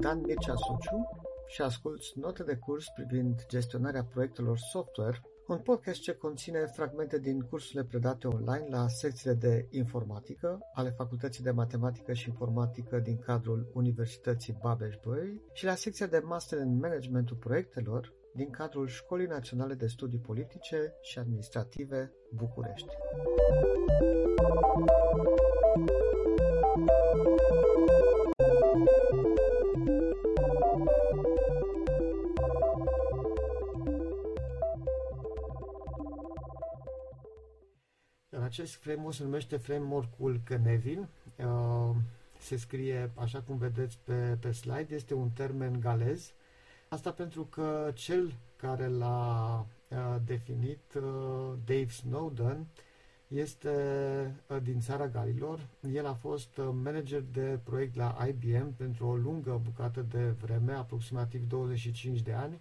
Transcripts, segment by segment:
Dan Mircea Suciu și asculți note de curs privind gestionarea proiectelor software, un podcast ce conține fragmente din cursurile predate online la secțiile de informatică ale Facultății de Matematică și Informatică din cadrul Universității Babeș-Bolyai și la secția de Master în Managementul Proiectelor din cadrul Școlii Naționale de Studii Politice și Administrative București. Acest framework se numește framework-ul Cnevin. Uh, se scrie, așa cum vedeți pe, pe slide, este un termen galez. Asta pentru că cel care l-a uh, definit, uh, Dave Snowden, este din țara Galilor. El a fost manager de proiect la IBM pentru o lungă bucată de vreme, aproximativ 25 de ani,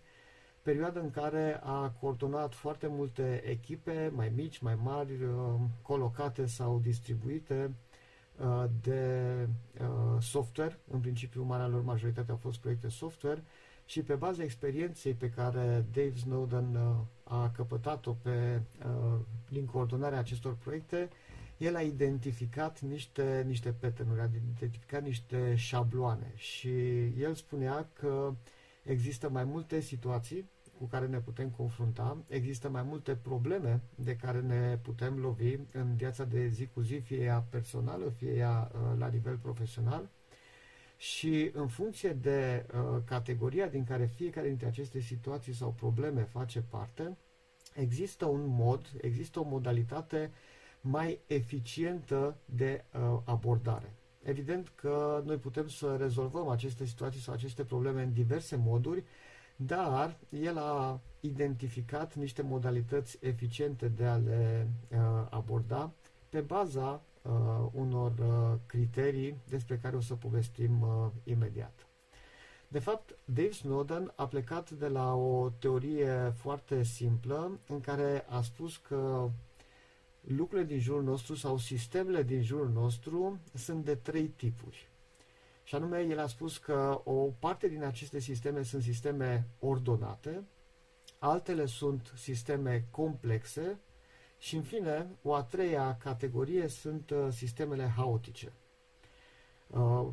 perioadă în care a coordonat foarte multe echipe, mai mici, mai mari, uh, colocate sau distribuite uh, de uh, software, în principiu marea lor majoritate au fost proiecte software și pe baza experienței pe care Dave Snowden a căpătat-o pe din coordonarea acestor proiecte, el a identificat niște, niște pattern a identificat niște șabloane și el spunea că există mai multe situații cu care ne putem confrunta, există mai multe probleme de care ne putem lovi în viața de zi cu zi, fie ea personală, fie ea uh, la nivel profesional și în funcție de uh, categoria din care fiecare dintre aceste situații sau probleme face parte, există un mod, există o modalitate mai eficientă de uh, abordare. Evident că noi putem să rezolvăm aceste situații sau aceste probleme în diverse moduri, dar el a identificat niște modalități eficiente de a le uh, aborda pe baza uh, unor uh, criterii despre care o să povestim uh, imediat. De fapt, Dave Snowden a plecat de la o teorie foarte simplă în care a spus că lucrurile din jurul nostru sau sistemele din jurul nostru sunt de trei tipuri. Și anume, el a spus că o parte din aceste sisteme sunt sisteme ordonate, altele sunt sisteme complexe și, în fine, o a treia categorie sunt uh, sistemele haotice. Uh,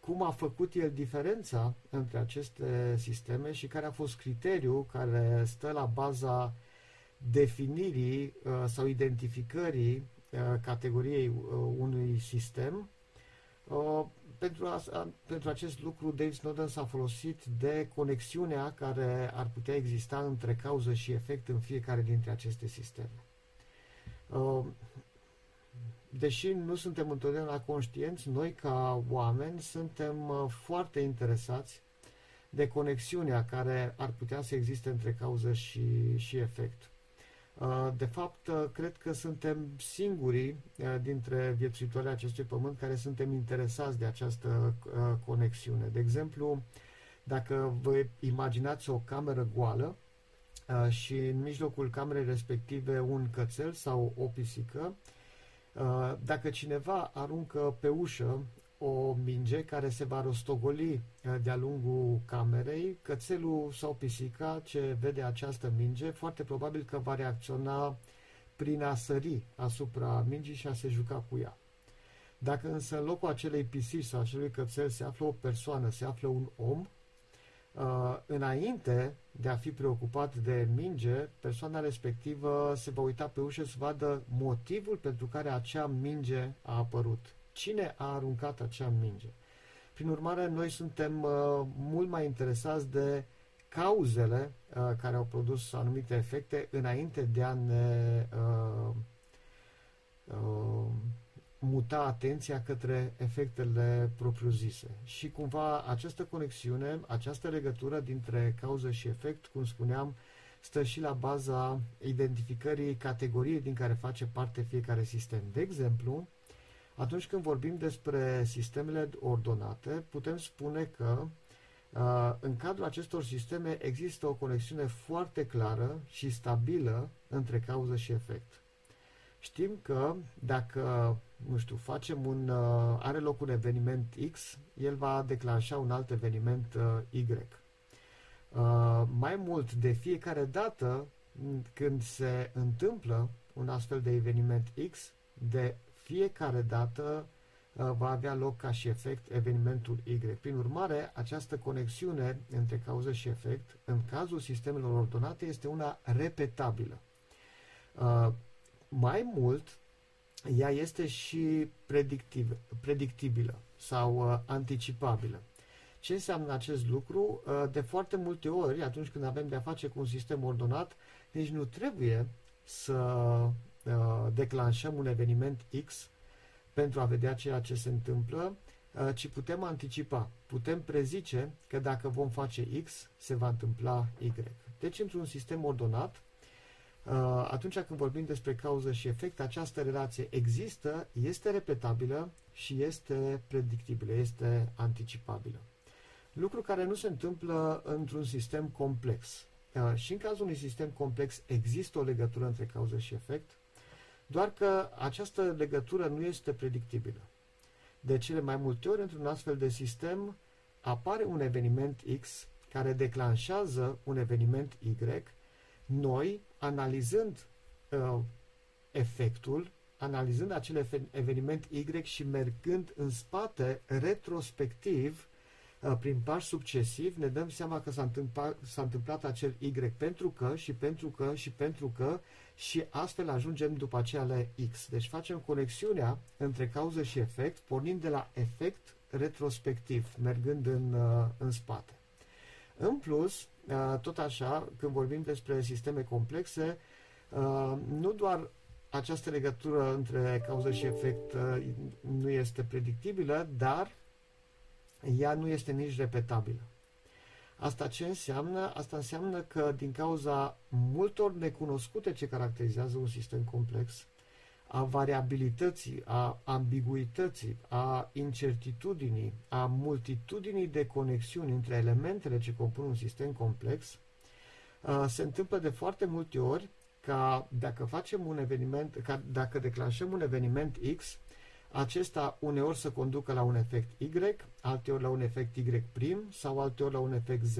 cum a făcut el diferența între aceste sisteme și care a fost criteriul care stă la baza definirii uh, sau identificării categoriei unui sistem pentru, a, pentru acest lucru, Dave Snowden s-a folosit de conexiunea care ar putea exista între cauză și efect în fiecare dintre aceste sisteme. Uh, deși nu suntem întotdeauna conștienți, noi ca oameni suntem uh, foarte interesați de conexiunea care ar putea să existe între cauză și, și efect. Uh, de fapt, uh, cred că suntem singurii uh, dintre viețuitorii acestui pământ care suntem interesați de această conexiune. De exemplu, dacă vă imaginați o cameră goală și în mijlocul camerei respective un cățel sau o pisică, dacă cineva aruncă pe ușă o minge care se va rostogoli uh, de-a lungul camerei. Cățelul sau pisica ce vede această minge, foarte probabil că va reacționa prin a sări asupra mingii și a se juca cu ea. Dacă însă în locul acelei pisici sau acelui cățel se află o persoană, se află un om, uh, înainte de a fi preocupat de minge, persoana respectivă se va uita pe ușă să vadă motivul pentru care acea minge a apărut cine a aruncat acea minge. Prin urmare, noi suntem uh, mult mai interesați de cauzele uh, care au produs anumite efecte înainte de a ne uh, uh, muta atenția către efectele propriu-zise. Și cumva această conexiune, această legătură dintre cauză și efect, cum spuneam, stă și la baza identificării categoriei din care face parte fiecare sistem. De exemplu, atunci când vorbim despre sistemele ordonate, putem spune că uh, în cadrul acestor sisteme există o conexiune foarte clară și stabilă între cauză și efect. Știm că dacă nu știu, facem un, uh, are loc un eveniment X, el va declanșa un alt eveniment uh, Y. Uh, mai mult, de fiecare dată când se întâmplă un astfel de eveniment X, de fiecare dată uh, va avea loc ca și efect evenimentul Y. Prin urmare, această conexiune între cauză și efect, în cazul sistemelor ordonate, este una repetabilă. Uh, mai mult, ea este și predictiv, predictibilă sau uh, anticipabilă. Ce înseamnă acest lucru? Uh, de foarte multe ori, atunci când avem de-a face cu un sistem ordonat, nici nu trebuie să uh, declanșăm un eveniment X pentru a vedea ceea ce se întâmplă, uh, ci putem anticipa, putem prezice că dacă vom face X, se va întâmpla Y. Deci, într-un sistem ordonat, Uh, atunci când vorbim despre cauză și efect, această relație există, este repetabilă și este predictibilă, este anticipabilă. Lucru care nu se întâmplă într-un sistem complex. Uh, și în cazul unui sistem complex există o legătură între cauză și efect, doar că această legătură nu este predictibilă. De cele mai multe ori, într-un astfel de sistem, apare un eveniment X care declanșează un eveniment Y noi, analizând uh, efectul, analizând acel eveniment Y și mergând în spate, retrospectiv, uh, prin pași succesiv, ne dăm seama că s-a întâmplat, s-a întâmplat acel Y pentru că și pentru că și pentru că și astfel ajungem după aceea la X. Deci facem conexiunea între cauză și efect, pornind de la efect retrospectiv, mergând în, uh, în spate. În plus, tot așa, când vorbim despre sisteme complexe, nu doar această legătură între cauză și efect nu este predictibilă, dar ea nu este nici repetabilă. Asta ce înseamnă? Asta înseamnă că din cauza multor necunoscute ce caracterizează un sistem complex, a variabilității, a ambiguității, a incertitudinii, a multitudinii de conexiuni între elementele ce compun un sistem complex, se întâmplă de foarte multe ori ca dacă facem un eveniment, ca dacă declanșăm un eveniment X, acesta uneori să conducă la un efect Y, alteori la un efect Y' sau alteori la un efect Z.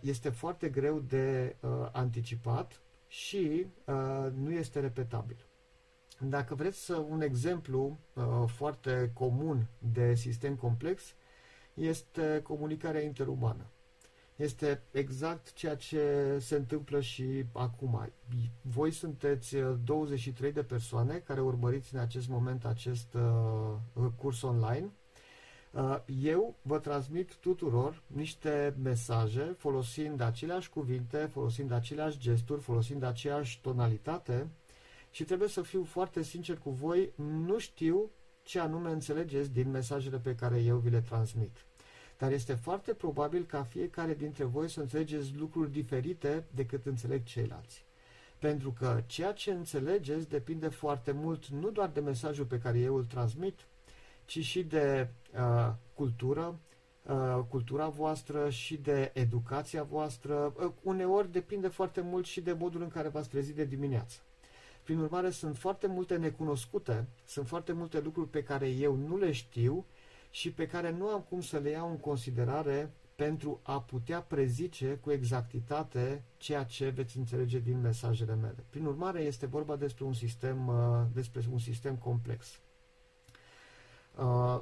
Este foarte greu de anticipat și nu este repetabil. Dacă vreți să un exemplu uh, foarte comun de sistem complex, este comunicarea interumană. Este exact ceea ce se întâmplă și acum. Voi sunteți 23 uh, de persoane care urmăriți în acest moment acest uh, curs online. Uh, eu vă transmit tuturor niște mesaje folosind aceleași cuvinte, folosind aceleași gesturi, folosind aceeași tonalitate și trebuie să fiu foarte sincer cu voi, nu știu ce anume înțelegeți din mesajele pe care eu vi le transmit. Dar este foarte probabil ca fiecare dintre voi să înțelegeți lucruri diferite decât înțeleg ceilalți. Pentru că ceea ce înțelegeți depinde foarte mult nu doar de mesajul pe care eu îl transmit, ci și de uh, cultură, uh, cultura voastră și de educația voastră. Uh, uneori depinde foarte mult și de modul în care v-ați trezit de dimineață. Prin urmare, sunt foarte multe necunoscute, sunt foarte multe lucruri pe care eu nu le știu și pe care nu am cum să le iau în considerare pentru a putea prezice cu exactitate ceea ce veți înțelege din mesajele mele. Prin urmare, este vorba despre un sistem, uh, despre un sistem complex. Uh,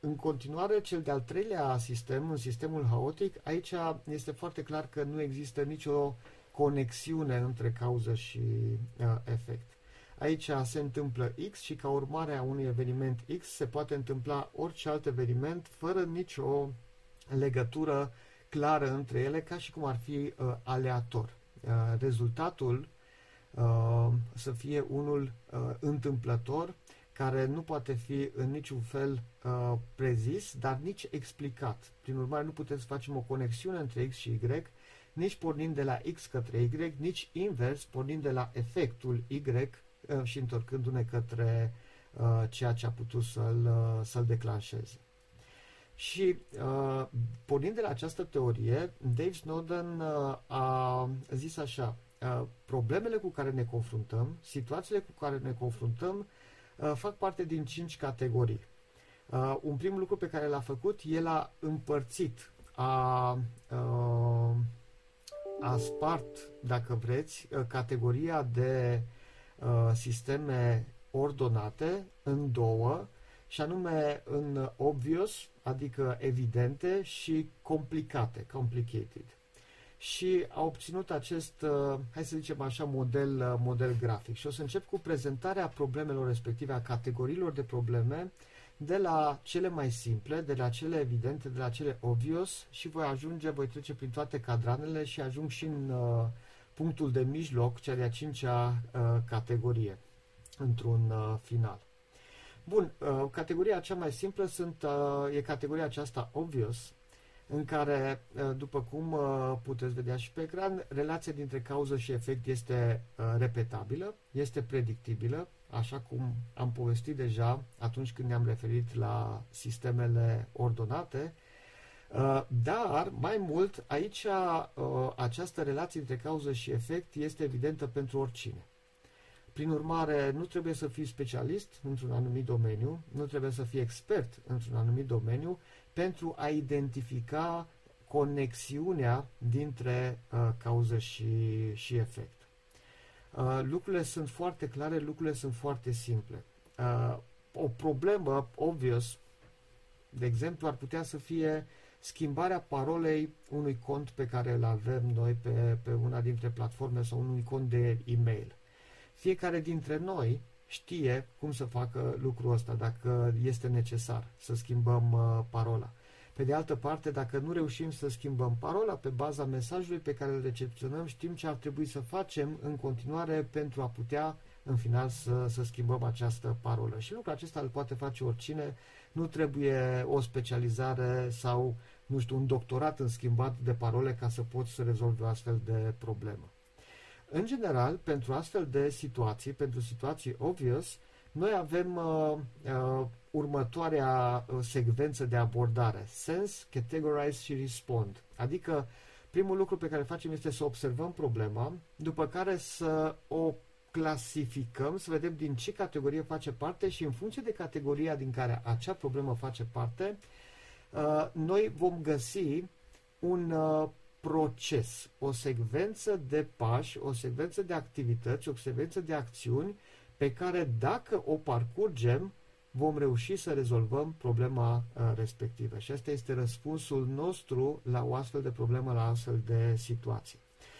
în continuare, cel de-al treilea sistem, în sistemul haotic, aici este foarte clar că nu există nicio conexiune între cauză și uh, efect. Aici se întâmplă X și ca urmare a unui eveniment X se poate întâmpla orice alt eveniment fără nicio legătură clară între ele, ca și cum ar fi uh, aleator. Uh, rezultatul uh, să fie unul uh, întâmplător, care nu poate fi în niciun fel uh, prezis, dar nici explicat. Prin urmare, nu putem să facem o conexiune între X și Y, nici pornind de la X către Y, nici invers, pornind de la efectul Y uh, și întorcându-ne către uh, ceea ce a putut să-l, uh, să-l declanșeze. Și pornind de la această teorie, Dave Snowden a zis așa, problemele cu care ne confruntăm, situațiile cu care ne confruntăm, fac parte din cinci categorii. Un prim lucru pe care l-a făcut, el a împărțit, a, a spart, dacă vreți, categoria de sisteme ordonate în două, și anume în obvious, adică evidente, și complicate, complicated. Și a obținut acest, uh, hai să zicem așa, model, uh, model grafic. Și o să încep cu prezentarea problemelor respective, a categoriilor de probleme, de la cele mai simple, de la cele evidente, de la cele obvious și voi ajunge, voi trece prin toate cadranele și ajung și în uh, punctul de mijloc, cea de-a cincea uh, categorie, într-un uh, final. Bun, uh, categoria cea mai simplă sunt, uh, e categoria aceasta obvious, în care, uh, după cum uh, puteți vedea și pe ecran, relația dintre cauză și efect este uh, repetabilă, este predictibilă, așa cum am povestit deja atunci când ne-am referit la sistemele ordonate, dar, mai mult, aici această relație între cauză și efect este evidentă pentru oricine. Prin urmare, nu trebuie să fii specialist într-un anumit domeniu, nu trebuie să fii expert într-un anumit domeniu pentru a identifica conexiunea dintre uh, cauză și, și efect. Uh, lucrurile sunt foarte clare, lucrurile sunt foarte simple. Uh, o problemă obvious, de exemplu, ar putea să fie schimbarea parolei unui cont pe care îl avem noi pe, pe una dintre platforme sau unui cont de e-mail. Fiecare dintre noi știe cum să facă lucrul ăsta, dacă este necesar să schimbăm uh, parola. Pe de altă parte, dacă nu reușim să schimbăm parola pe baza mesajului pe care îl recepționăm, știm ce ar trebui să facem în continuare pentru a putea în final să, să schimbăm această parolă. Și lucrul acesta îl poate face oricine, nu trebuie o specializare sau, nu știu, un doctorat în schimbat de parole ca să poți să rezolvi o astfel de problemă. În general, pentru astfel de situații, pentru situații obvious, noi avem uh, uh, următoarea uh, secvență de abordare. Sense, categorize și respond. Adică, primul lucru pe care facem este să observăm problema, după care să o clasificăm, să vedem din ce categorie face parte și în funcție de categoria din care acea problemă face parte, uh, noi vom găsi un uh, proces, o secvență de pași, o secvență de activități, o secvență de acțiuni pe care dacă o parcurgem, vom reuși să rezolvăm problema uh, respectivă. Și asta este răspunsul nostru la o astfel de problemă, la astfel de situații.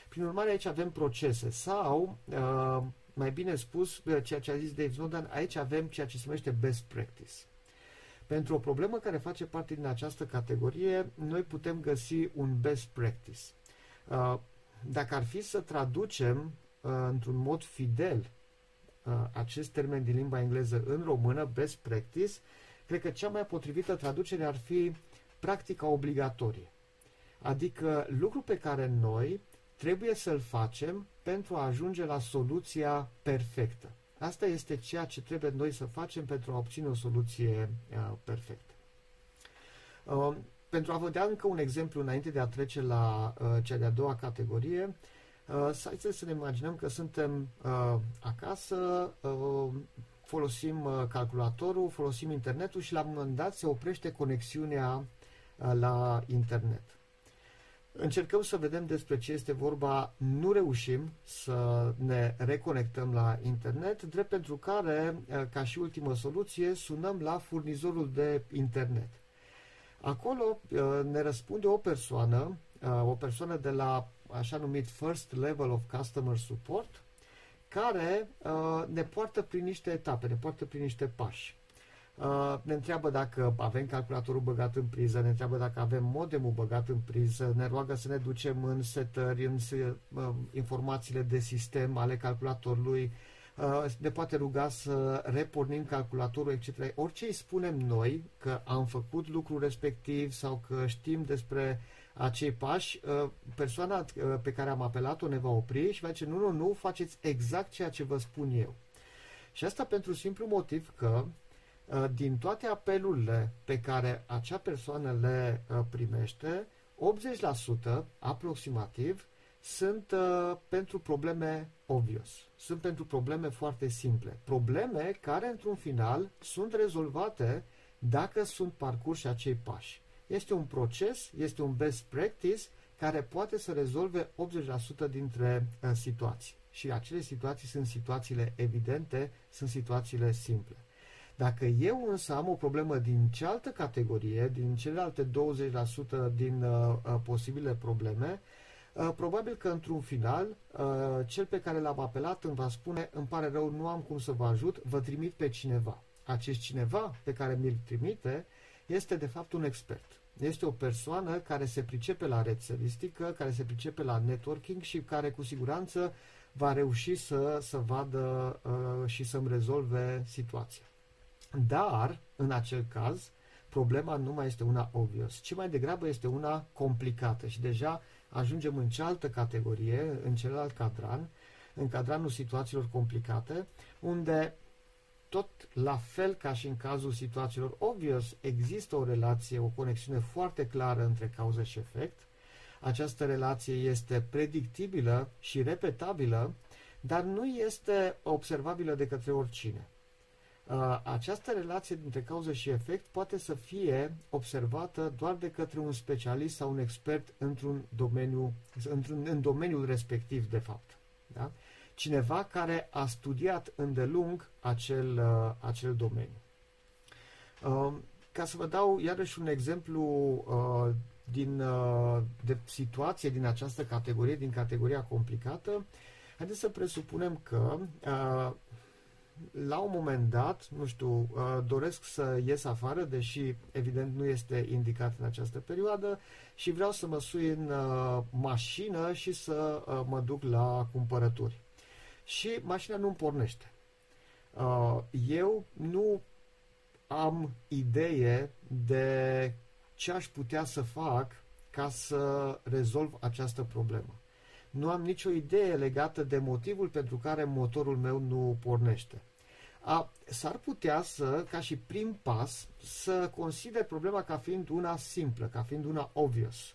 Prin urmare, aici avem procese sau, uh, mai bine spus, uh, ceea ce a zis Dave Snowden, aici avem ceea ce se numește best practice. Pentru o problemă care face parte din această categorie, noi putem găsi un best practice. Uh, dacă ar fi să traducem uh, într-un mod fidel uh, acest termen din limba engleză în română, best practice, cred că cea mai potrivită traducere ar fi practica obligatorie. Adică lucru pe care noi trebuie să-l facem pentru a ajunge la soluția perfectă. Asta este ceea ce trebuie noi să facem pentru a obține o soluție uh, perfectă. Uh, pentru a vă da încă un exemplu înainte de a trece la uh, cea de-a doua categorie, uh, să ne imaginăm că suntem uh, acasă, uh, folosim uh, calculatorul, folosim internetul și la un moment dat se oprește conexiunea uh, la internet. Încercăm să vedem despre ce este vorba, nu reușim să ne reconectăm la internet, drept pentru care, eh, ca și ultimă soluție, sunăm la furnizorul de internet. Acolo eh, ne răspunde o persoană, eh, o persoană de la așa numit First Level of Customer Support, care ne poartă prin niște etape, ne poartă prin niște pași. Uh, ne întreabă dacă avem calculatorul băgat în priză, ne întreabă dacă avem modemul băgat în priză, ne roagă să ne ducem în setări, în uh, informațiile de sistem ale calculatorului, uh, ne poate ruga să repornim calculatorul, etc. Orice îi spunem noi că am făcut lucrul respectiv sau că știm despre acei pași, persoana pe care am apelat-o ne va opri și va zice nu, nu, nu, faceți exact ceea ce vă spun eu. Și asta pentru simplu motiv că Uh, din toate apelurile pe care acea persoană le uh, primește, 80% aproximativ sunt uh, pentru probleme obvious, sunt pentru probleme foarte simple, probleme care într-un final sunt rezolvate dacă sunt parcurși acei pași. Este un proces, este un best practice care poate să rezolve 80% dintre uh, situații. Și acele situații sunt situațiile evidente, sunt situațiile simple. Dacă eu însă am o problemă din cealaltă categorie, din celelalte 20% din uh, uh, posibile probleme, uh, probabil că într-un final, uh, cel pe care l-am apelat îmi va spune, îmi pare rău, nu am cum să vă ajut, vă trimit pe cineva. Acest cineva pe care mi-l trimite este de fapt un expert. Este o persoană care se pricepe la rețelistică, care se pricepe la networking și care cu siguranță va reuși să, să vadă uh, și să-mi rezolve situația. Dar, în acel caz, problema nu mai este una obvious, ci mai degrabă este una complicată și deja ajungem în cealaltă categorie, în celălalt cadran, în cadranul situațiilor complicate, unde tot la fel ca și în cazul situațiilor obvious, există o relație, o conexiune foarte clară între cauză și efect. Această relație este predictibilă și repetabilă, dar nu este observabilă de către oricine. Uh, această relație dintre cauză și efect poate să fie observată doar de către un specialist sau un expert într-un domeniu, într-un, în domeniul respectiv, de fapt. Da? Cineva care a studiat îndelung acel, uh, acel domeniu. Uh, ca să vă dau iarăși un exemplu din, de situație din această categorie, din categoria complicată, haideți să presupunem că la un moment dat, nu știu, uh, doresc să ies afară, deși evident nu este indicat în această perioadă și vreau să mă sui în uh, mașină și să uh, mă duc la cumpărături. Și mașina nu pornește. Eu nu am idee de ce aș putea să fac ca să rezolv această problemă nu am nicio idee legată de motivul pentru care motorul meu nu pornește. A, s-ar putea să, ca și prim pas, să consider problema ca fiind una simplă, ca fiind una obvious.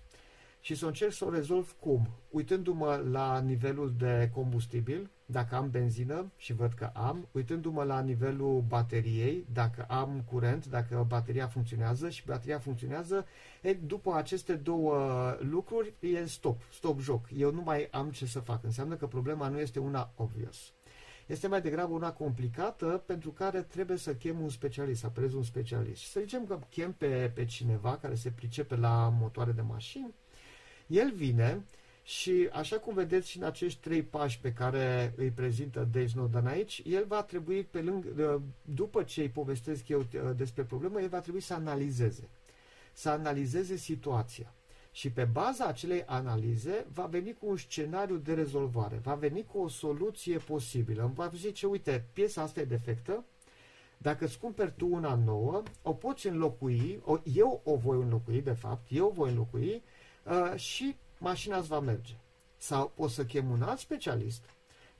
Și să încerc să o rezolv cum? Uitându-mă la nivelul de combustibil, dacă am benzină și văd că am, uitându-mă la nivelul bateriei, dacă am curent, dacă bateria funcționează și bateria funcționează, e, după aceste două lucruri e stop, stop joc. Eu nu mai am ce să fac. Înseamnă că problema nu este una obvious. Este mai degrabă una complicată pentru care trebuie să chem un specialist, să apelez un specialist. Și să zicem că chem pe, pe cineva care se pricepe la motoare de mașini, el vine și așa cum vedeți și în acești trei pași pe care îi prezintă Dave Snowden aici, el va trebui, pe lângă, după ce îi povestesc eu uh, despre problemă, el va trebui să analizeze. Să analizeze situația. Și pe baza acelei analize va veni cu un scenariu de rezolvare, va veni cu o soluție posibilă. Îmi va zice, uite, piesa asta e defectă, dacă îți cumperi tu una nouă, o poți înlocui, o, eu o voi înlocui, de fapt, eu o voi înlocui uh, și mașina îți va merge. Sau o să chem un alt specialist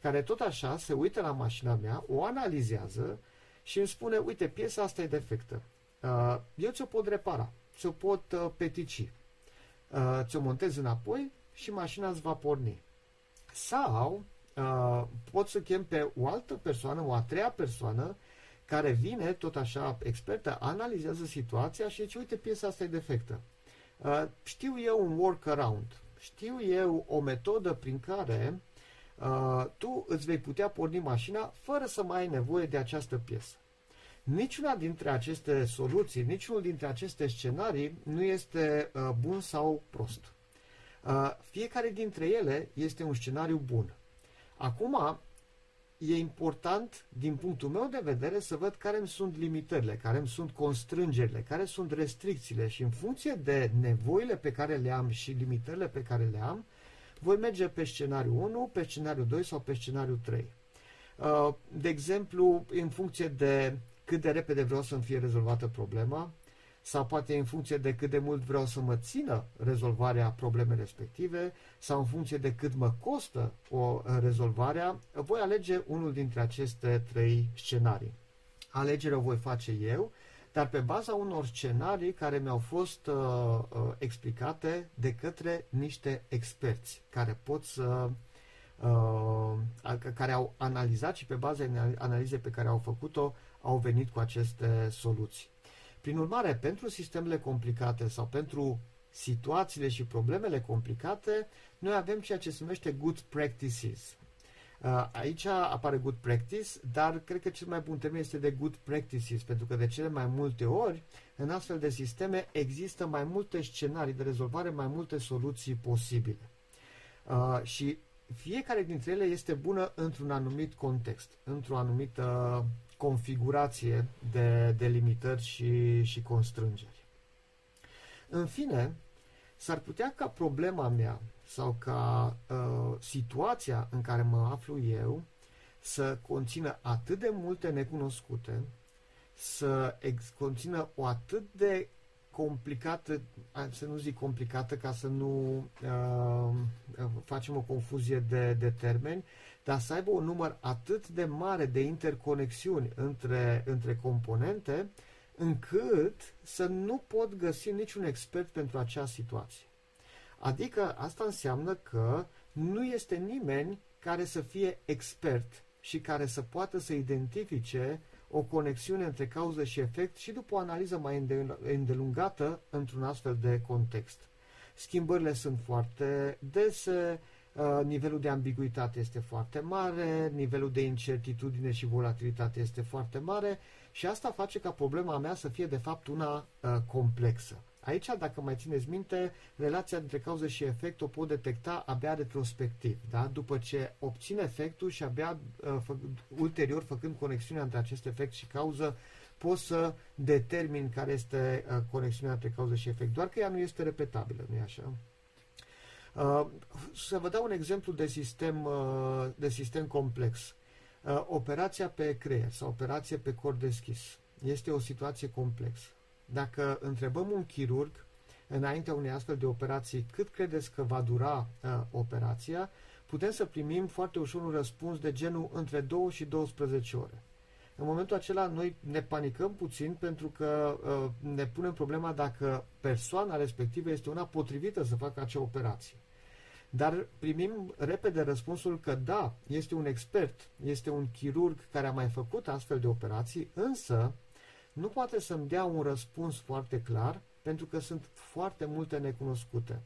care tot așa se uită la mașina mea, o analizează și îmi spune, uite, piesa asta e defectă. Uh, eu ți-o pot repara, ți-o pot uh, petici, uh, ți-o montez înapoi și mașina îți va porni. Sau uh, pot să chem pe o altă persoană, o a treia persoană, care vine, tot așa, expertă, analizează situația și zice, uite, piesa asta e defectă. Uh, știu eu un workaround, știu eu o metodă prin care uh, tu îți vei putea porni mașina fără să mai ai nevoie de această piesă. Niciuna dintre aceste soluții, niciunul dintre aceste scenarii nu este uh, bun sau prost. Uh, fiecare dintre ele este un scenariu bun. Acum, e important, din punctul meu de vedere, să văd care îmi sunt limitările, care îmi sunt constrângerile, care sunt restricțiile și în funcție de nevoile pe care le am și limitările pe care le am, voi merge pe scenariu 1, pe scenariu 2 sau pe scenariu 3. Uh, de exemplu, în funcție de cât de repede vreau să-mi fie rezolvată problema, sau poate în funcție de cât de mult vreau să mă țină rezolvarea problemei respective, sau în funcție de cât mă costă o rezolvarea, voi alege unul dintre aceste trei scenarii. Alegerea o voi face eu, dar pe baza unor scenarii care mi-au fost uh, uh, explicate de către niște experți care pot să uh, care au analizat și pe baza analizei pe care au făcut-o au venit cu aceste soluții. Prin urmare, pentru sistemele complicate sau pentru situațiile și problemele complicate, noi avem ceea ce se numește good practices. Uh, aici apare good practice, dar cred că cel mai bun termen este de good practices, pentru că de cele mai multe ori, în astfel de sisteme, există mai multe scenarii de rezolvare, mai multe soluții posibile. Uh, și fiecare dintre ele este bună într-un anumit context, într-o anumită configurație de, de limitări și, și constrângeri. În fine, s-ar putea ca problema mea sau ca uh, situația în care mă aflu eu să conțină atât de multe necunoscute, să ex- conțină o atât de complicată, să nu zic complicată ca să nu uh, facem o confuzie de, de termeni, dar să aibă un număr atât de mare de interconexiuni între, între componente, încât să nu pot găsi niciun expert pentru acea situație. Adică asta înseamnă că nu este nimeni care să fie expert și care să poată să identifice o conexiune între cauză și efect și după o analiză mai îndelungată într-un astfel de context. Schimbările sunt foarte dese, uh, nivelul de ambiguitate este foarte mare, nivelul de incertitudine și volatilitate este foarte mare și asta face ca problema mea să fie de fapt una uh, complexă. Aici, dacă mai țineți minte, relația dintre cauză și efect o pot detecta abia retrospectiv, da? după ce obțin efectul și abia uh, fă, ulterior, făcând conexiunea între acest efect și cauză, pot să determin care este uh, conexiunea între cauză și efect, doar că ea nu este repetabilă, nu-i așa? Uh, să vă dau un exemplu de sistem, uh, de sistem complex. Uh, operația pe creier sau operație pe cord deschis este o situație complexă. Dacă întrebăm un chirurg înaintea unei astfel de operații cât credeți că va dura uh, operația, putem să primim foarte ușor un răspuns de genul între 2 și 12 ore. În momentul acela noi ne panicăm puțin pentru că uh, ne punem problema dacă persoana respectivă este una potrivită să facă acea operație. Dar primim repede răspunsul că da, este un expert, este un chirurg care a mai făcut astfel de operații, însă nu poate să-mi dea un răspuns foarte clar pentru că sunt foarte multe necunoscute.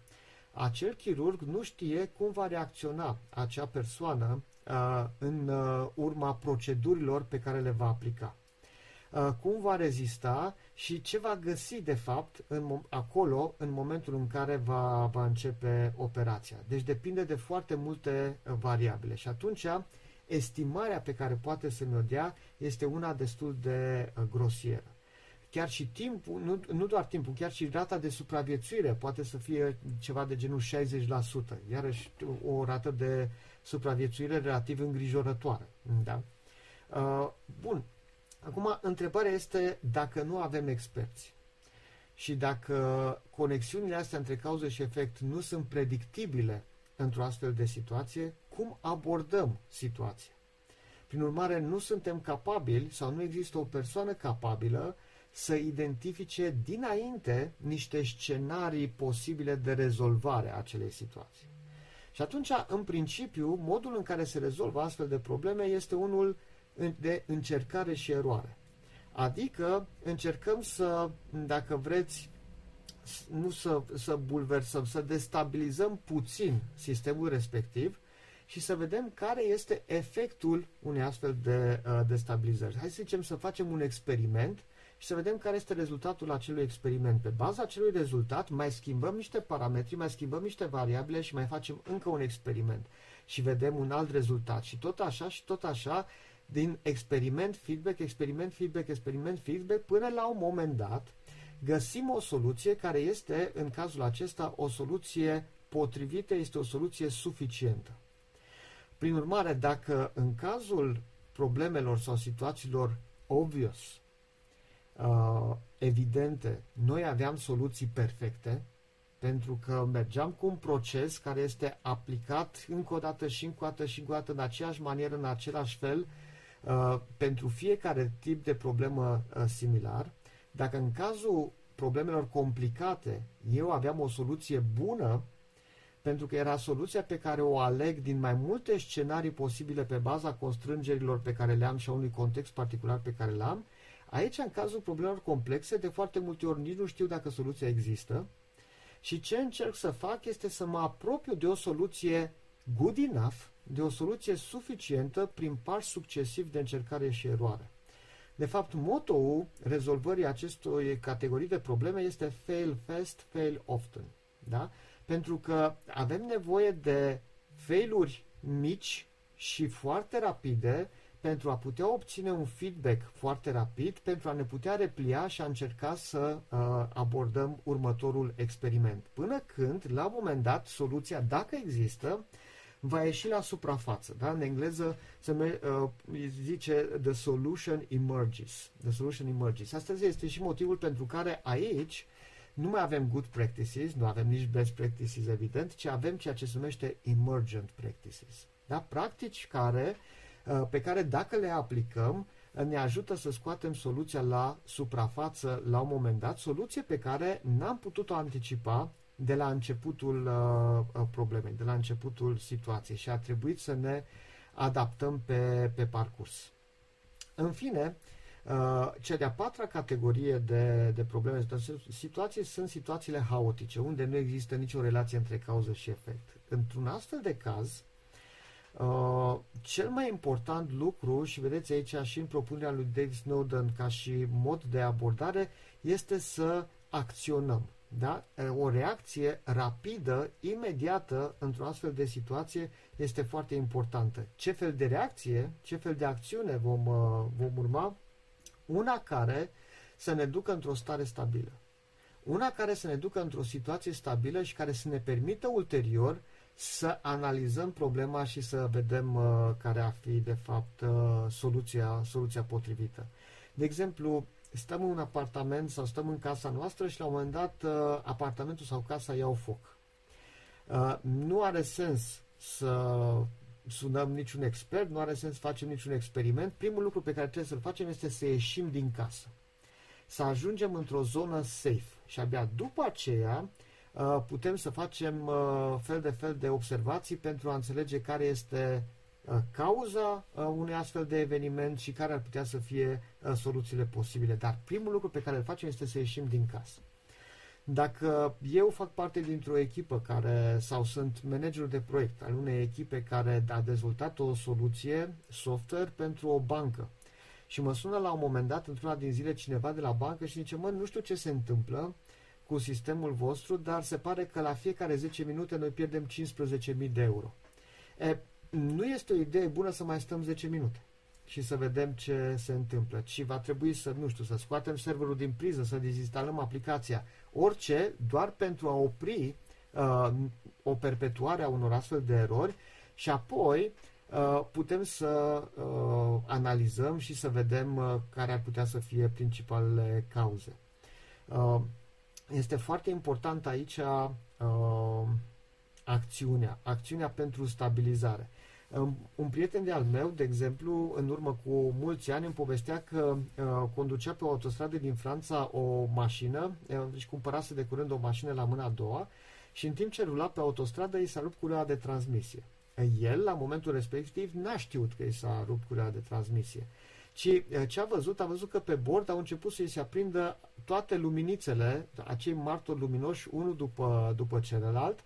Acel chirurg nu știe cum va reacționa acea persoană uh, în uh, urma procedurilor pe care le va aplica. Uh, cum va rezista și ce va găsi de fapt în, acolo în momentul în care va, va începe operația. Deci depinde de foarte multe uh, variabile și atunci estimarea pe care poate să mi-o dea este una destul de uh, grosieră. Chiar și timpul, nu, nu doar timpul, chiar și rata de supraviețuire poate să fie ceva de genul 60%, iarăși o rată de supraviețuire relativ îngrijorătoare. Da? Uh, bun. Acum, întrebarea este dacă nu avem experți și dacă conexiunile astea între cauză și efect nu sunt predictibile într-o astfel de situație, cum abordăm situația. Prin urmare, nu suntem capabili sau nu există o persoană capabilă să identifice dinainte niște scenarii posibile de rezolvare a acelei situații. Și atunci, în principiu, modul în care se rezolvă astfel de probleme este unul de încercare și eroare. Adică încercăm să, dacă vreți, nu să, să bulversăm, să destabilizăm puțin sistemul respectiv și să vedem care este efectul unei astfel de uh, destabilizări. Hai să zicem să facem un experiment și să vedem care este rezultatul acelui experiment. Pe baza acelui rezultat mai schimbăm niște parametri, mai schimbăm niște variabile și mai facem încă un experiment și vedem un alt rezultat. Și tot așa și tot așa din experiment, feedback, experiment, feedback, experiment, feedback, până la un moment dat găsim o soluție care este, în cazul acesta, o soluție potrivită, este o soluție suficientă. Prin urmare, dacă în cazul problemelor sau situațiilor obvious, uh, evidente, noi aveam soluții perfecte, pentru că mergeam cu un proces care este aplicat încă o dată și încă o dată și încă o dată în aceeași manieră, în același fel, uh, pentru fiecare tip de problemă uh, similar, Dacă în cazul problemelor complicate eu aveam o soluție bună, pentru că era soluția pe care o aleg din mai multe scenarii posibile pe baza constrângerilor pe care le am și a unui context particular pe care le am, aici, în cazul problemelor complexe, de foarte multe ori nici nu știu dacă soluția există și ce încerc să fac este să mă apropiu de o soluție good enough, de o soluție suficientă prin pași succesiv de încercare și eroare. De fapt, motoul rezolvării acestui categorii de probleme este fail fast, fail often. Da? Pentru că avem nevoie de failuri mici și foarte rapide pentru a putea obține un feedback foarte rapid, pentru a ne putea replia și a încerca să uh, abordăm următorul experiment. Până când, la un moment dat, soluția, dacă există, va ieși la suprafață. Da? În engleză se uh, zice the solution emerges. The solution emerges. Astăzi este și motivul pentru care aici nu mai avem good practices, nu avem nici best practices, evident, ci avem ceea ce se numește emergent practices. Da? Practici care, uh, pe care dacă le aplicăm, ne ajută să scoatem soluția la suprafață la un moment dat, soluție pe care n-am putut-o anticipa de la începutul uh, uh, problemei, de la începutul situației și a trebuit să ne adaptăm pe, pe parcurs. În fine, uh, cea de-a patra categorie de, de probleme, situații sunt situațiile haotice, unde nu există nicio relație între cauză și efect. Într-un astfel de caz, Uh, cel mai important lucru, și vedeți aici și în propunerea lui Dave Snowden ca și mod de abordare, este să acționăm. Da? O reacție rapidă, imediată, într-o astfel de situație, este foarte importantă. Ce fel de reacție, ce fel de acțiune vom, uh, vom urma? Una care să ne ducă într-o stare stabilă. Una care să ne ducă într-o situație stabilă și care să ne permită ulterior să analizăm problema și să vedem uh, care ar fi, de fapt, uh, soluția, soluția potrivită. De exemplu, stăm în un apartament sau stăm în casa noastră și la un moment dat uh, apartamentul sau casa iau foc. Uh, nu are sens să sunăm niciun expert, nu are sens să facem niciun experiment. Primul lucru pe care trebuie să-l facem este să ieșim din casă. Să ajungem într-o zonă safe și abia după aceea uh, putem să facem fel de fel de observații pentru a înțelege care este Uh, cauza uh, unui astfel de eveniment și care ar putea să fie uh, soluțiile posibile. Dar primul lucru pe care îl facem este să ieșim din casă. Dacă eu fac parte dintr-o echipă care, sau sunt managerul de proiect al unei echipe care a dezvoltat o soluție software pentru o bancă și mă sună la un moment dat, într-una din zile, cineva de la bancă și zice, mă, nu știu ce se întâmplă cu sistemul vostru, dar se pare că la fiecare 10 minute noi pierdem 15.000 de euro. E, nu este o idee bună să mai stăm 10 minute și să vedem ce se întâmplă, ci va trebui să, nu știu, să scoatem serverul din priză, să dezinstalăm aplicația, orice, doar pentru a opri uh, o perpetuare a unor astfel de erori și apoi uh, putem să uh, analizăm și să vedem uh, care ar putea să fie principalele cauze. Uh, este foarte important aici uh, acțiunea, acțiunea pentru stabilizare. Un prieten de al meu, de exemplu, în urmă cu mulți ani, îmi povestea că uh, conducea pe o autostradă din Franța o mașină, uh, își cumpărase de curând o mașină la mâna a doua și în timp ce rula pe autostradă i s-a rupt culeaua de transmisie. El, la momentul respectiv, n-a știut că i s-a rupt culeaua de transmisie. Ci uh, ce a văzut? A văzut că pe bord au început să-i se aprindă toate luminițele, acei martori luminoși, unul după, după celălalt,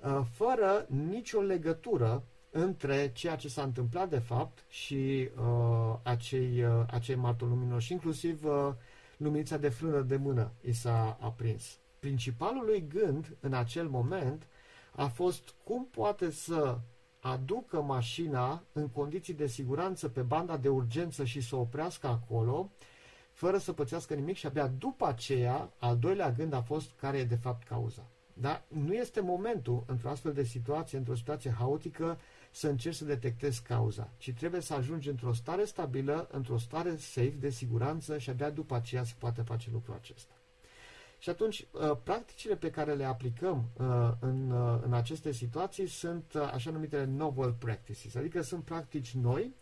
uh, fără nicio legătură între ceea ce s-a întâmplat de fapt și uh, acei, uh, acei martori luminoși, inclusiv uh, luminița de frână de mână i s-a aprins. Principalul lui gând în acel moment a fost cum poate să aducă mașina în condiții de siguranță pe banda de urgență și să oprească acolo, fără să pățească nimic și abia după aceea, al doilea gând a fost care e de fapt cauza. Da? Nu este momentul, într-o astfel de situație, într-o situație haotică, să încerci să detectezi cauza, ci trebuie să ajungi într-o stare stabilă, într-o stare safe, de siguranță și abia după aceea se poate face lucrul acesta. Și atunci, uh, practicile pe care le aplicăm uh, în, uh, în aceste situații sunt așa numitele novel practices, adică sunt practici noi,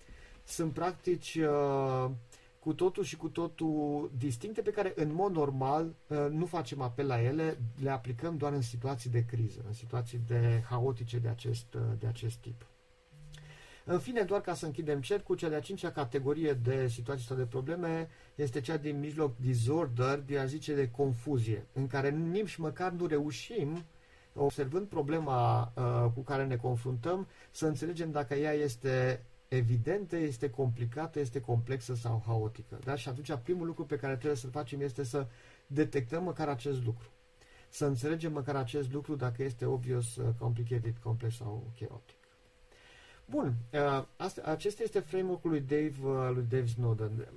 sunt practici cu totul și cu totul distincte pe care în mod normal uh, nu facem apel la ele, le aplicăm doar în situații de criză, în situații de haotice de acest, uh, de acest tip. În fine, doar ca să închidem cercul, cea de-a cincea categorie de situații sau de probleme este cea din mijloc disorder, de a zice de confuzie, în care nici măcar nu reușim, observând problema uh, cu care ne confruntăm, să înțelegem dacă ea este evidentă, este complicată, este complexă sau haotică. Da? Și atunci primul lucru pe care trebuie să-l facem este să detectăm măcar acest lucru. Să înțelegem măcar acest lucru dacă este obvious, uh, complicated, complex sau chaotic. Bun, uh, asta, acesta este framework-ul lui Dave, uh, lui Dave Snowden.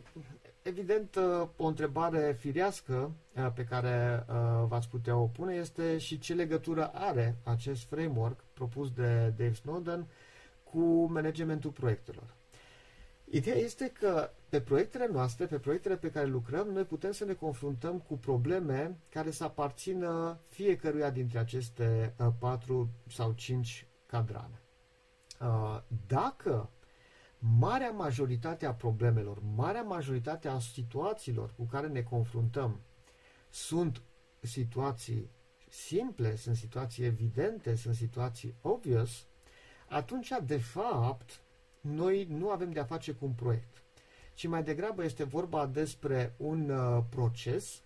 Evident, o întrebare firească pe care v-ați putea o pune este și ce legătură are acest framework propus de Dave Snowden cu managementul proiectelor. Ideea este că pe proiectele noastre, pe proiectele pe care lucrăm, noi putem să ne confruntăm cu probleme care să aparțină fiecăruia dintre aceste uh, patru sau cinci cadrane. Uh, dacă marea majoritate a problemelor, marea majoritate a situațiilor cu care ne confruntăm sunt situații simple, sunt situații evidente, sunt situații obvious, atunci, de fapt, noi nu avem de-a face cu un proiect, ci mai degrabă este vorba despre un uh, proces,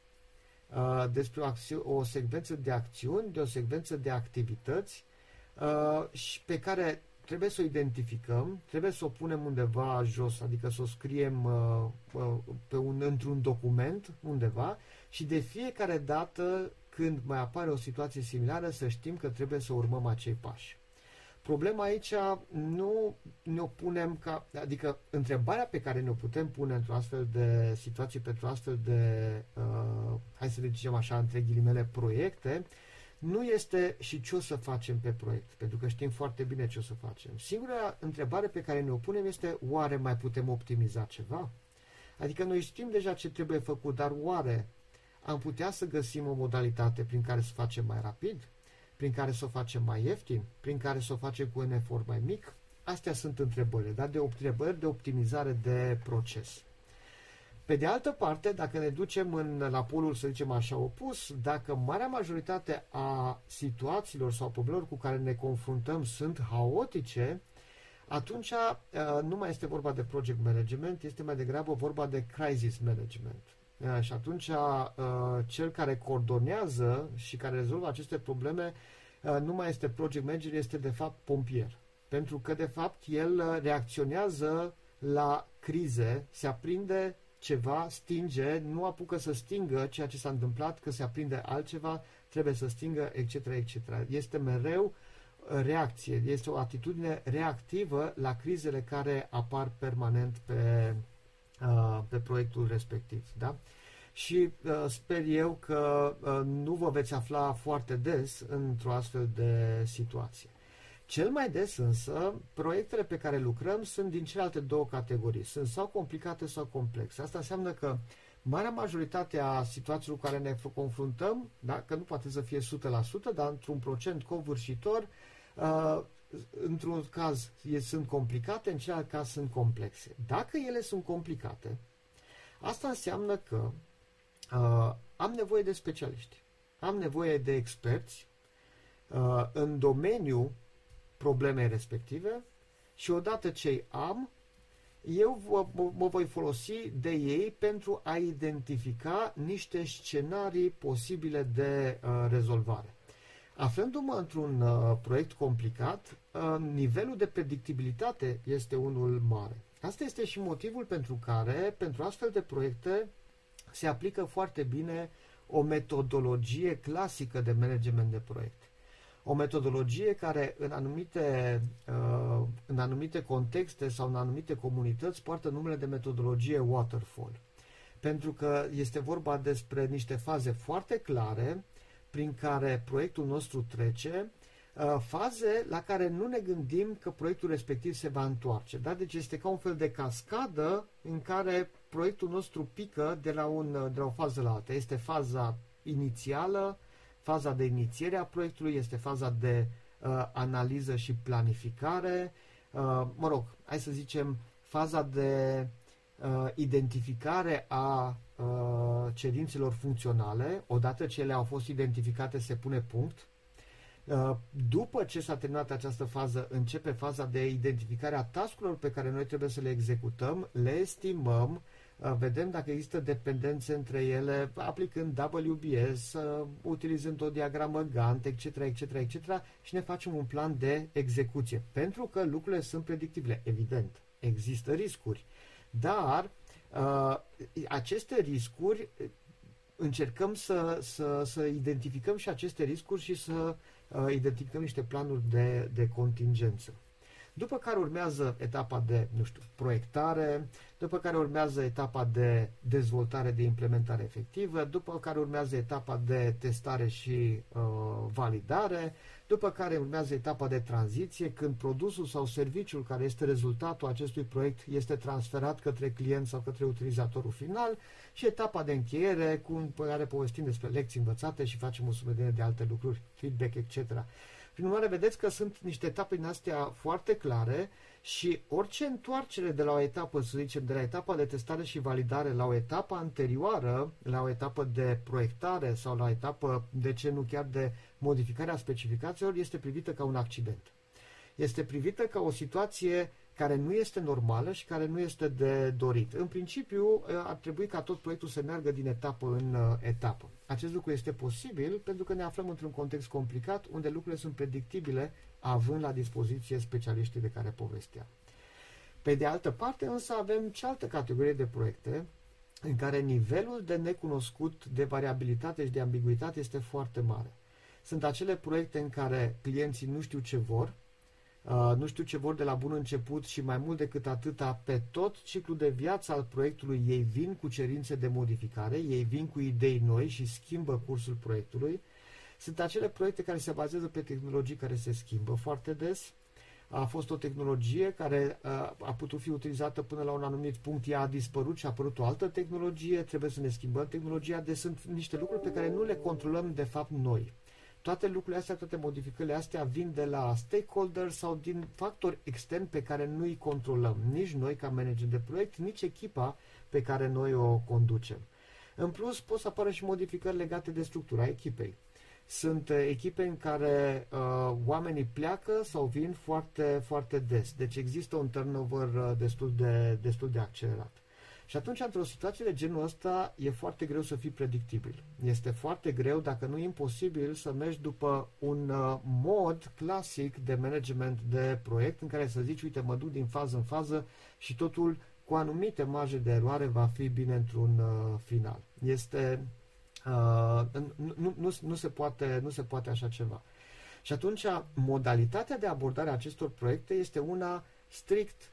uh, despre o, acți- o secvență de acțiuni, de o secvență de activități uh, și pe care trebuie să o identificăm, trebuie să o punem undeva jos, adică să o scriem uh, uh, pe un, într-un document undeva și de fiecare dată când mai apare o situație similară să știm că trebuie să urmăm acei pași. Problema aici nu ne-o punem ca, adică întrebarea pe care ne-o putem pune într-o astfel de situație, pentru astfel de, uh, hai să le zicem așa, între ghilimele, proiecte, nu este și ce o să facem pe proiect, pentru că știm foarte bine ce o să facem. Singura întrebare pe care ne-o punem este, oare mai putem optimiza ceva? Adică noi știm deja ce trebuie făcut, dar oare am putea să găsim o modalitate prin care să facem mai rapid? prin care să o facem mai ieftin, prin care să o facem cu un efort mai mic? Astea sunt întrebările, da? de întrebări de optimizare de proces. Pe de altă parte, dacă ne ducem în, la polul, să zicem așa, opus, dacă marea majoritate a situațiilor sau problemelor cu care ne confruntăm sunt haotice, atunci uh, nu mai este vorba de project management, este mai degrabă vorba de crisis management. Și atunci cel care coordonează și care rezolvă aceste probleme nu mai este project manager, este de fapt pompier. Pentru că de fapt el reacționează la crize, se aprinde ceva, stinge, nu apucă să stingă ceea ce s-a întâmplat, că se aprinde altceva, trebuie să stingă, etc., etc. Este mereu reacție, este o atitudine reactivă la crizele care apar permanent pe, Uh, pe proiectul respectiv. Da? Și uh, sper eu că uh, nu vă veți afla foarte des într-o astfel de situație. Cel mai des însă, proiectele pe care lucrăm sunt din celelalte două categorii. Sunt sau complicate sau complexe. Asta înseamnă că marea majoritate a situațiilor cu care ne confruntăm, da, că nu poate să fie 100%, dar într-un procent covârșitor, uh, într-un caz sunt complicate, în celălalt caz sunt complexe. Dacă ele sunt complicate, asta înseamnă că uh, am nevoie de specialiști, am nevoie de experți uh, în domeniul problemei respective și odată ce îi am, eu mă, mă voi folosi de ei pentru a identifica niște scenarii posibile de uh, rezolvare. Aflându-mă într-un uh, proiect complicat, uh, nivelul de predictibilitate este unul mare. Asta este și motivul pentru care, pentru astfel de proiecte, se aplică foarte bine o metodologie clasică de management de proiect. O metodologie care în anumite, uh, în anumite contexte sau în anumite comunități poartă numele de metodologie waterfall. Pentru că este vorba despre niște faze foarte clare prin care proiectul nostru trece, uh, faze la care nu ne gândim că proiectul respectiv se va întoarce. Da? Deci este ca un fel de cascadă în care proiectul nostru pică de la, un, de la o fază la alta. Este faza inițială, faza de inițiere a proiectului, este faza de uh, analiză și planificare, uh, mă rog, hai să zicem, faza de uh, identificare a uh, cerințelor funcționale. Odată ce ele au fost identificate, se pune punct. Uh, după ce s-a terminat această fază, începe faza de identificare a tascurilor pe care noi trebuie să le executăm, le estimăm, uh, vedem dacă există dependențe între ele, aplicând WBS, uh, utilizând o diagramă Gantt, etc., etc., etc., și ne facem un plan de execuție. Pentru că lucrurile sunt predictibile, evident. Există riscuri. Dar uh, aceste riscuri încercăm să, să, să identificăm și aceste riscuri și să uh, identificăm niște planuri de, de contingență. După care urmează etapa de, nu știu, proiectare, după care urmează etapa de dezvoltare de implementare efectivă, după care urmează etapa de testare și uh, validare, după care urmează etapa de tranziție, când produsul sau serviciul care este rezultatul acestui proiect este transferat către client sau către utilizatorul final și etapa de încheiere, cu care povestim despre lecții învățate și facem o sumedenie de alte lucruri, feedback, etc. Prin urmare, vedeți că sunt niște etape din astea foarte clare și orice întoarcere de la o etapă, să zicem, de la etapa de testare și validare la o etapă anterioară, la o etapă de proiectare sau la o etapă, de ce nu chiar de modificarea specificațiilor, este privită ca un accident. Este privită ca o situație care nu este normală și care nu este de dorit. În principiu, ar trebui ca tot proiectul să meargă din etapă în uh, etapă. Acest lucru este posibil pentru că ne aflăm într-un context complicat unde lucrurile sunt predictibile având la dispoziție specialiștii de care povesteam. Pe de altă parte, însă, avem cealaltă categorie de proiecte în care nivelul de necunoscut, de variabilitate și de ambiguitate este foarte mare. Sunt acele proiecte în care clienții nu știu ce vor, Uh, nu știu ce vor de la bun început și mai mult decât atâta, pe tot ciclul de viață al proiectului ei vin cu cerințe de modificare, ei vin cu idei noi și schimbă cursul proiectului. Sunt acele proiecte care se bazează pe tehnologii care se schimbă foarte des. A fost o tehnologie care uh, a putut fi utilizată până la un anumit punct, ea a dispărut și a apărut o altă tehnologie, trebuie să ne schimbăm tehnologia, deci sunt niște lucruri pe care nu le controlăm de fapt noi. Toate lucrurile astea, toate modificările astea vin de la stakeholder sau din factori externi pe care nu îi controlăm, nici noi ca manager de proiect, nici echipa pe care noi o conducem. În plus, pot să apară și modificări legate de structura echipei. Sunt uh, echipe în care uh, oamenii pleacă sau vin foarte, foarte des. Deci există un turnover uh, destul, de, destul de accelerat. Și atunci, într-o situație de genul ăsta, e foarte greu să fii predictibil. Este foarte greu, dacă nu imposibil, să mergi după un uh, mod clasic de management de proiect în care să zici, uite, mă duc din fază în fază și totul cu anumite marge de eroare va fi bine într-un uh, final. Este uh, nu, nu, nu, nu, se poate, nu se poate așa ceva. Și atunci, modalitatea de abordare a acestor proiecte este una strict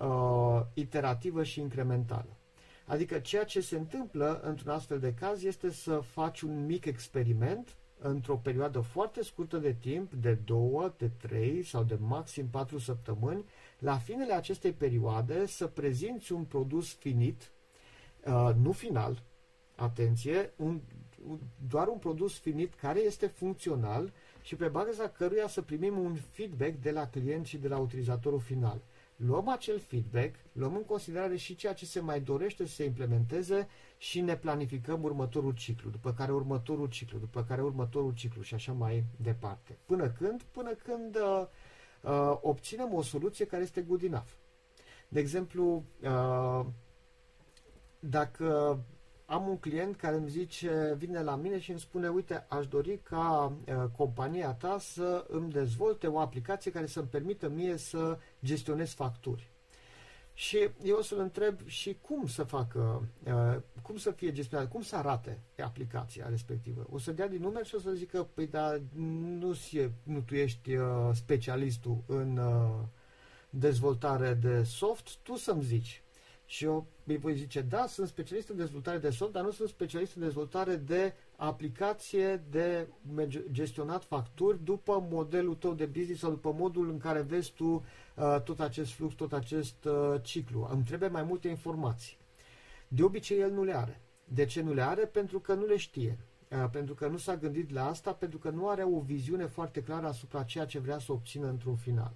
uh, iterativă și incrementală. Adică ceea ce se întâmplă într-un astfel de caz este să faci un mic experiment într-o perioadă foarte scurtă de timp, de două, de trei sau de maxim patru săptămâni, la finele acestei perioade să prezinți un produs finit, uh, nu final, atenție, un, doar un produs finit care este funcțional și pe baza căruia să primim un feedback de la client și de la utilizatorul final luăm acel feedback, luăm în considerare și ceea ce se mai dorește să se implementeze și ne planificăm următorul ciclu, după care următorul ciclu, după care următorul ciclu și așa mai departe. Până când? Până când uh, uh, obținem o soluție care este good enough. De exemplu, uh, dacă am un client care îmi zice, vine la mine și îmi spune, uite, aș dori ca uh, compania ta să îmi dezvolte o aplicație care să-mi permită mie să gestionez facturi. Și eu o să-l întreb și cum să facă, uh, cum să fie gestionat, cum să arate aplicația respectivă. O să dea din numeri și o să zică, păi da, nu, nu tu ești uh, specialistul în uh, dezvoltare de soft, tu să-mi zici. Și eu îi voi zice, da, sunt specialist în dezvoltare de soft, dar nu sunt specialist în dezvoltare de aplicație de gestionat facturi după modelul tău de business sau după modul în care vezi tu uh, tot acest flux, tot acest uh, ciclu. Îmi trebuie mai multe informații. De obicei el nu le are. De ce nu le are? Pentru că nu le știe. Uh, pentru că nu s-a gândit la asta, pentru că nu are o viziune foarte clară asupra ceea ce vrea să obțină într-un final.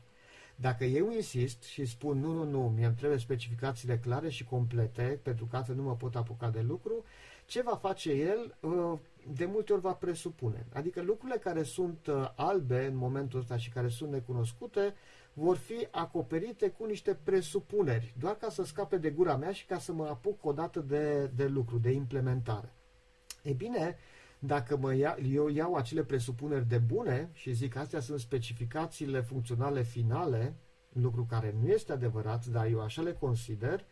Dacă eu insist și spun nu, nu, nu, mi-mi trebuie specificațiile clare și complete, pentru că altfel nu mă pot apuca de lucru, ce va face el? Uh, de multe ori va presupune. Adică lucrurile care sunt uh, albe în momentul ăsta și care sunt necunoscute vor fi acoperite cu niște presupuneri, doar ca să scape de gura mea și ca să mă apuc odată de, de lucru, de implementare. E bine, dacă mă ia, eu iau acele presupuneri de bune și zic că astea sunt specificațiile funcționale finale, lucru care nu este adevărat, dar eu așa le consider,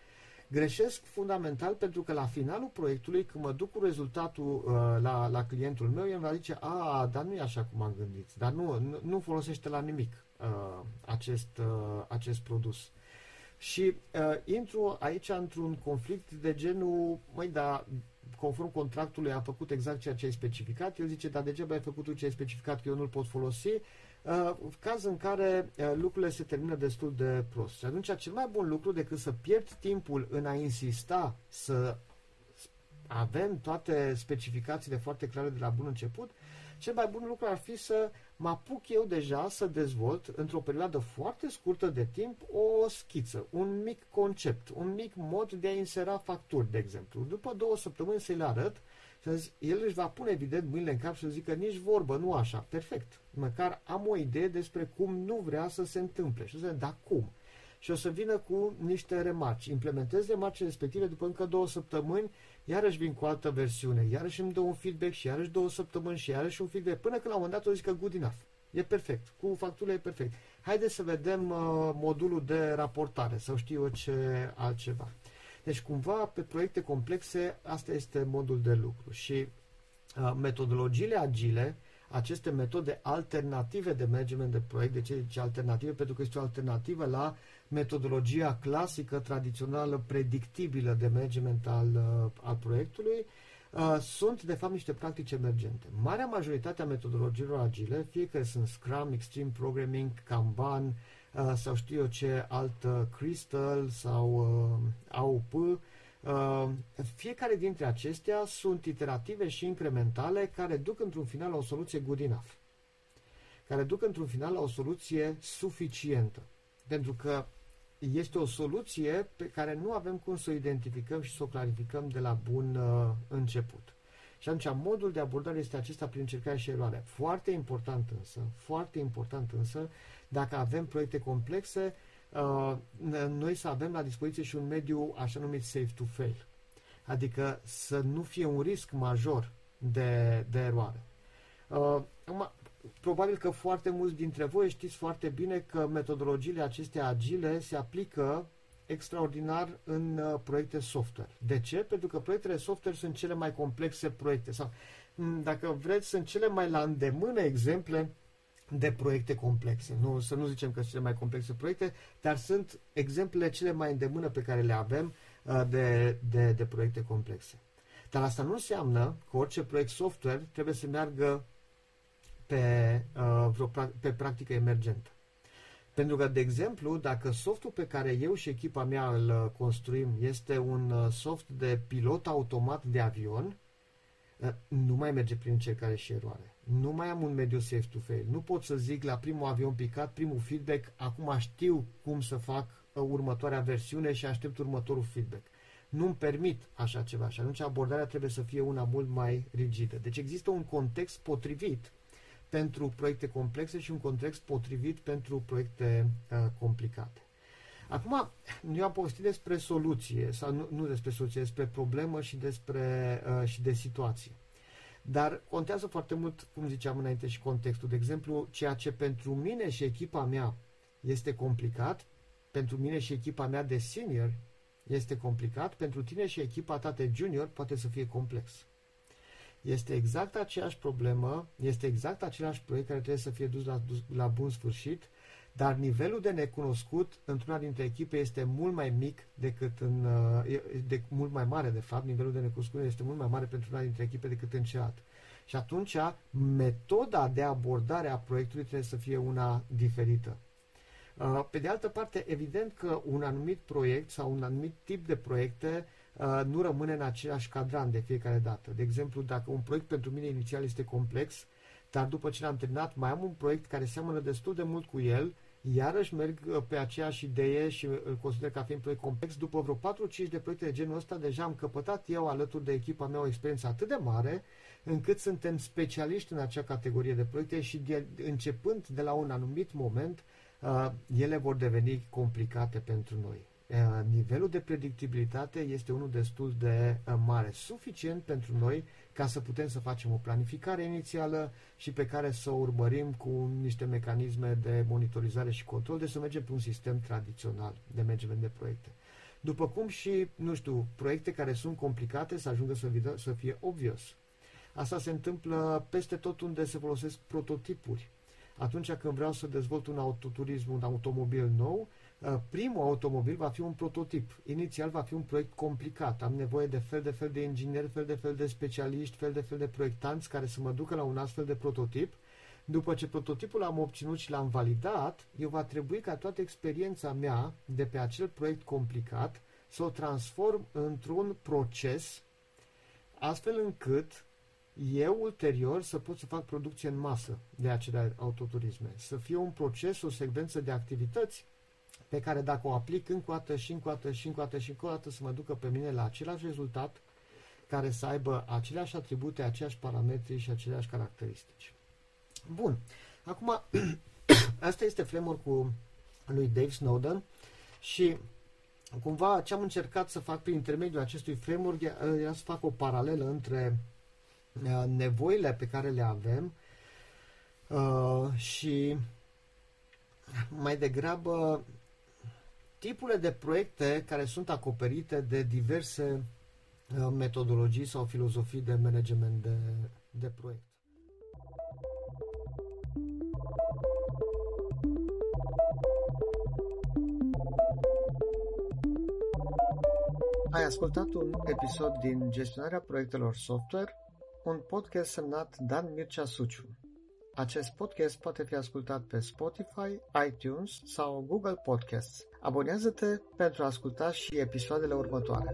greșesc fundamental pentru că la finalul proiectului, când mă duc cu rezultatul uh, la, la clientul meu, el îmi va zice, a, dar nu e așa cum am gândit, dar nu, nu, nu folosește la nimic uh, acest, uh, acest produs. Și uh, intru aici într-un conflict de genul, măi, dar conform contractului a făcut exact ceea ce ai specificat, el zice, dar degeaba ai făcut tu ce ai specificat, că eu nu-l pot folosi, uh, caz în care uh, lucrurile se termină destul de prost. Și atunci cel mai bun lucru decât să pierd timpul în a insista să avem toate specificațiile foarte clare de la bun început, cel mai bun lucru ar fi să mă apuc eu deja să dezvolt într-o perioadă foarte scurtă de timp o schiță, un mic concept, un mic mod de a insera facturi, de exemplu. După două săptămâni să-i le arăt și zis, el își va pune evident mâinile în cap și să zică nici vorbă, nu așa, perfect. Măcar am o idee despre cum nu vrea să se întâmple. Și o să zic, da, cum? Și o să vină cu niște remarci. Implementez remarcile respective după încă două săptămâni iarăși vin cu altă versiune, iarăși îmi dă un feedback și iarăși două săptămâni și iarăși un feedback, până când la un moment dat o zic că good enough. E perfect. Cu facturile e perfect. Haideți să vedem uh, modulul de raportare, sau știu eu ce altceva. Deci, cumva, pe proiecte complexe, asta este modul de lucru. Și uh, metodologiile agile, aceste metode alternative de management de proiect, de ce zice alternative? Pentru că este o alternativă la metodologia clasică, tradițională, predictibilă de management al, uh, al proiectului, uh, sunt de fapt niște practici emergente. Marea majoritate a metodologiilor agile, fie că sunt Scrum, Extreme Programming, Kanban uh, sau știu eu ce altă Crystal sau AUP, fiecare dintre acestea sunt iterative și incrementale care duc într-un final la o soluție good enough care duc într-un final la o soluție suficientă. Pentru că este o soluție pe care nu avem cum să o identificăm și să o clarificăm de la bun uh, început. Și atunci, modul de abordare este acesta prin încercare și eroare. Foarte important însă, foarte important însă, dacă avem proiecte complexe, uh, noi să avem la dispoziție și un mediu așa numit safe to fail. Adică să nu fie un risc major de, de eroare. Uh, probabil că foarte mulți dintre voi știți foarte bine că metodologiile acestea agile se aplică extraordinar în uh, proiecte software. De ce? Pentru că proiectele software sunt cele mai complexe proiecte sau, dacă vreți, sunt cele mai la îndemână exemple de proiecte complexe. Nu, să nu zicem că sunt cele mai complexe proiecte, dar sunt exemplele cele mai îndemână pe care le avem uh, de, de, de proiecte complexe. Dar asta nu înseamnă că orice proiect software trebuie să meargă pe, uh, vreo pra- pe practică emergentă. Pentru că, de exemplu, dacă softul pe care eu și echipa mea îl uh, construim este un uh, soft de pilot automat de avion, uh, nu mai merge prin încercare și eroare. Nu mai am un mediu safe to fail. Nu pot să zic la primul avion picat, primul feedback, acum știu cum să fac următoarea versiune și aștept următorul feedback. Nu-mi permit așa ceva și atunci abordarea trebuie să fie una mult mai rigidă. Deci există un context potrivit pentru proiecte complexe și un context potrivit pentru proiecte uh, complicate. Acum, eu am povestit despre soluție, sau nu, nu despre soluție, despre problemă și despre uh, și de situație. Dar contează foarte mult, cum ziceam înainte, și contextul. De exemplu, ceea ce pentru mine și echipa mea este complicat, pentru mine și echipa mea de senior este complicat, pentru tine și echipa ta de junior poate să fie complex. Este exact aceeași problemă, este exact același proiect care trebuie să fie dus la, la bun sfârșit, dar nivelul de necunoscut într-una dintre echipe este mult mai mic decât în, uh, de, mult mai mare de fapt, nivelul de necunoscut este mult mai mare pentru una dintre echipe decât în cealaltă. Și atunci metoda de abordare a proiectului trebuie să fie una diferită. Uh, pe de altă parte, evident că un anumit proiect sau un anumit tip de proiecte Uh, nu rămâne în același cadran de fiecare dată. De exemplu, dacă un proiect pentru mine inițial este complex, dar după ce l-am terminat mai am un proiect care seamănă destul de mult cu el iarăși merg uh, pe aceeași idee și îl consider ca fiind proiect complex. După vreo 4-5 de proiecte de genul ăsta, deja am căpătat eu alături de echipa mea o experiență atât de mare, încât suntem specialiști în acea categorie de proiecte și de, începând de la un anumit moment, uh, ele vor deveni complicate pentru noi. Uh, nivelul de predictibilitate este unul destul de uh, mare, suficient pentru noi ca să putem să facem o planificare inițială și pe care să o urmărim cu niște mecanisme de monitorizare și control, de să mergem pe un sistem tradițional de management de proiecte. După cum și, nu știu, proiecte care sunt complicate să ajungă să, vidă, să fie obvious. Asta se întâmplă peste tot unde se folosesc prototipuri. Atunci când vreau să dezvolt un autoturism, un automobil nou, Uh, primul automobil va fi un prototip. Inițial va fi un proiect complicat. Am nevoie de fel de fel de ingineri, fel de fel de specialiști, fel de fel de proiectanți care să mă ducă la un astfel de prototip. După ce prototipul l-am obținut și l-am validat, eu va trebui ca toată experiența mea de pe acel proiect complicat să o transform într-un proces astfel încât eu ulterior să pot să fac producție în masă de acele autoturisme. Să fie un proces, o secvență de activități pe care dacă o aplic încă o dată și încă o dată și încă o dată și încă o dată să mă ducă pe mine la același rezultat, care să aibă aceleași atribute, aceiași parametri și aceleași caracteristici. Bun. Acum, asta este framework-ul lui Dave Snowden și cumva ce am încercat să fac prin intermediul acestui framework era să fac o paralelă între uh, nevoile pe care le avem uh, și mai degrabă tipurile de proiecte care sunt acoperite de diverse uh, metodologii sau filozofii de management de, de proiect. Ai ascultat un episod din Gestionarea proiectelor software, un podcast semnat Dan Mircea Suciu. Acest podcast poate fi ascultat pe Spotify, iTunes sau Google Podcasts. Abonează-te pentru a asculta și episoadele următoare.